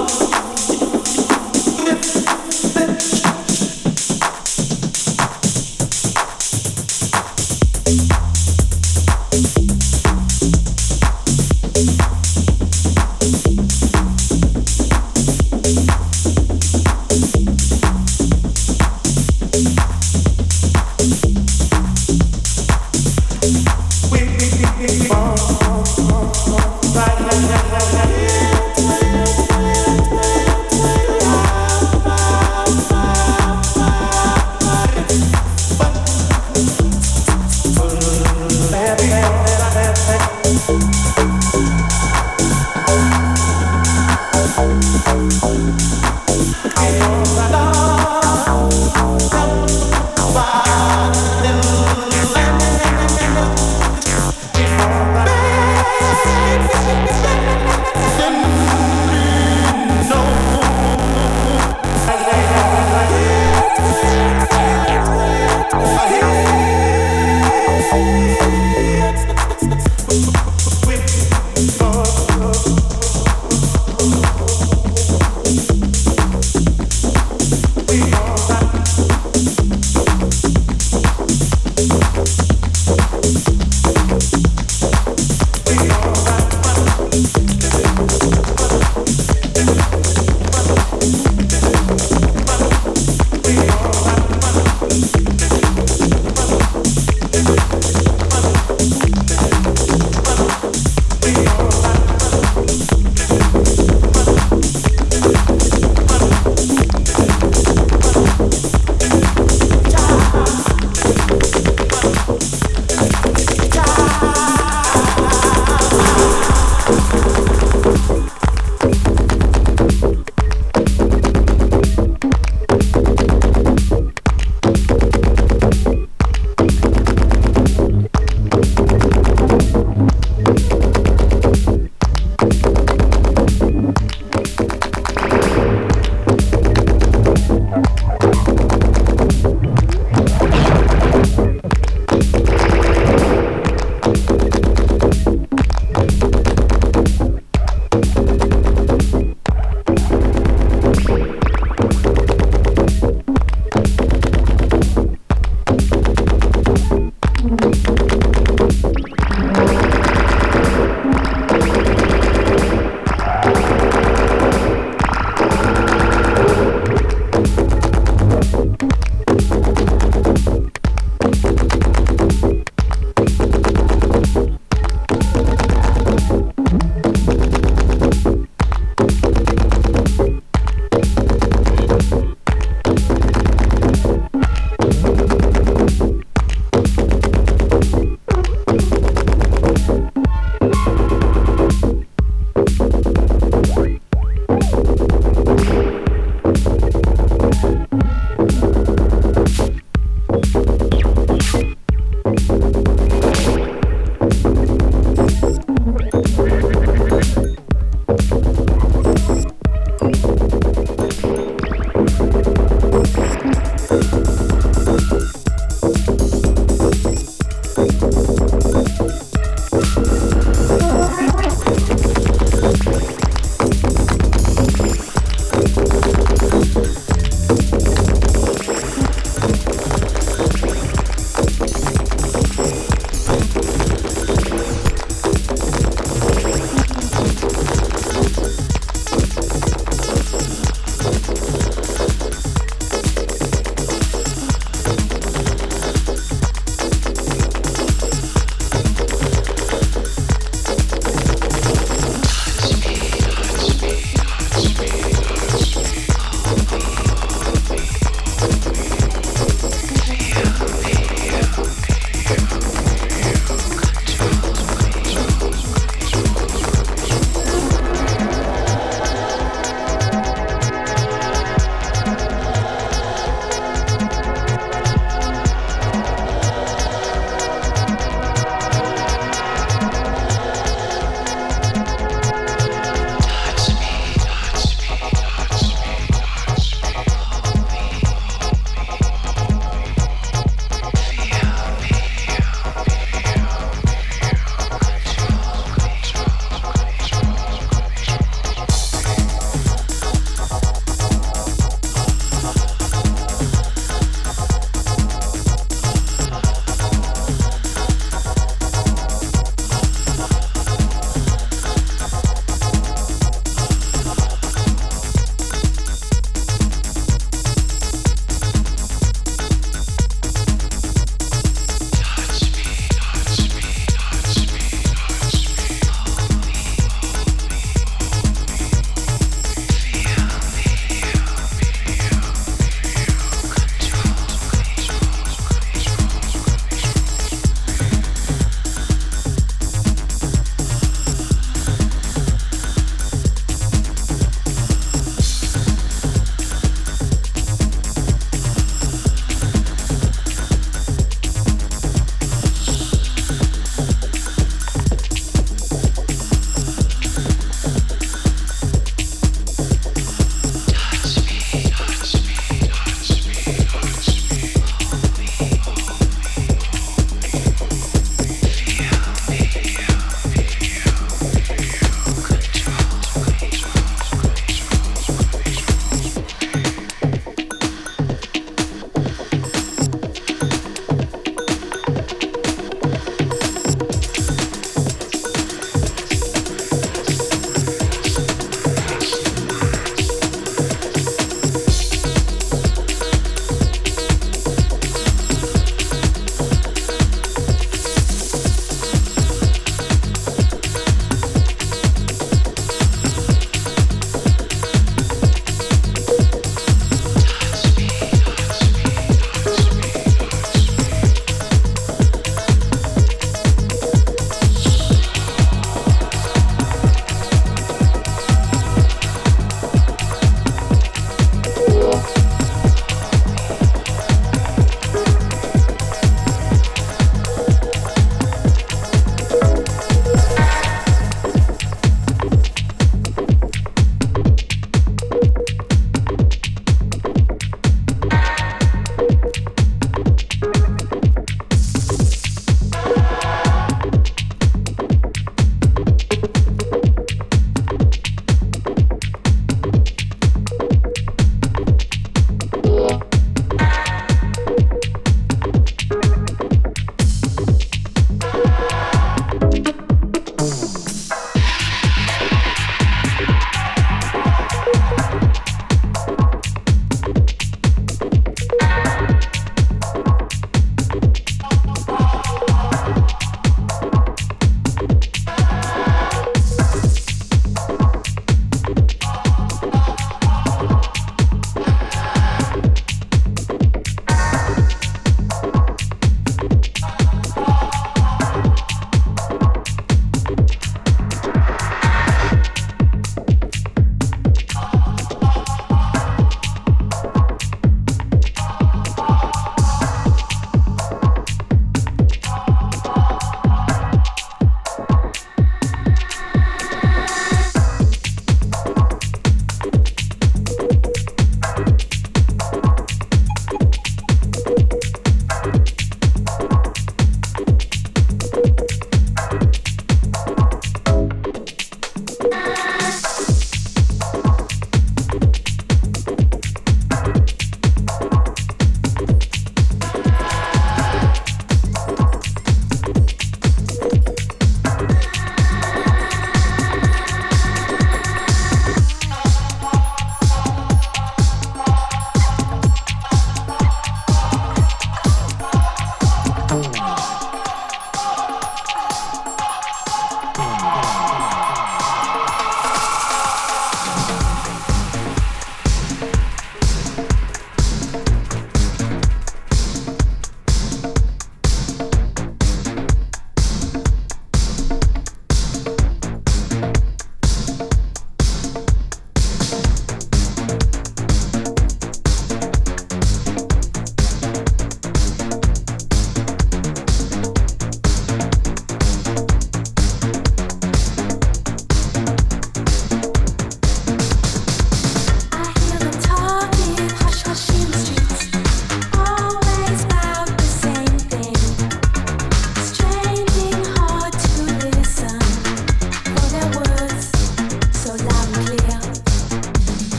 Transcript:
어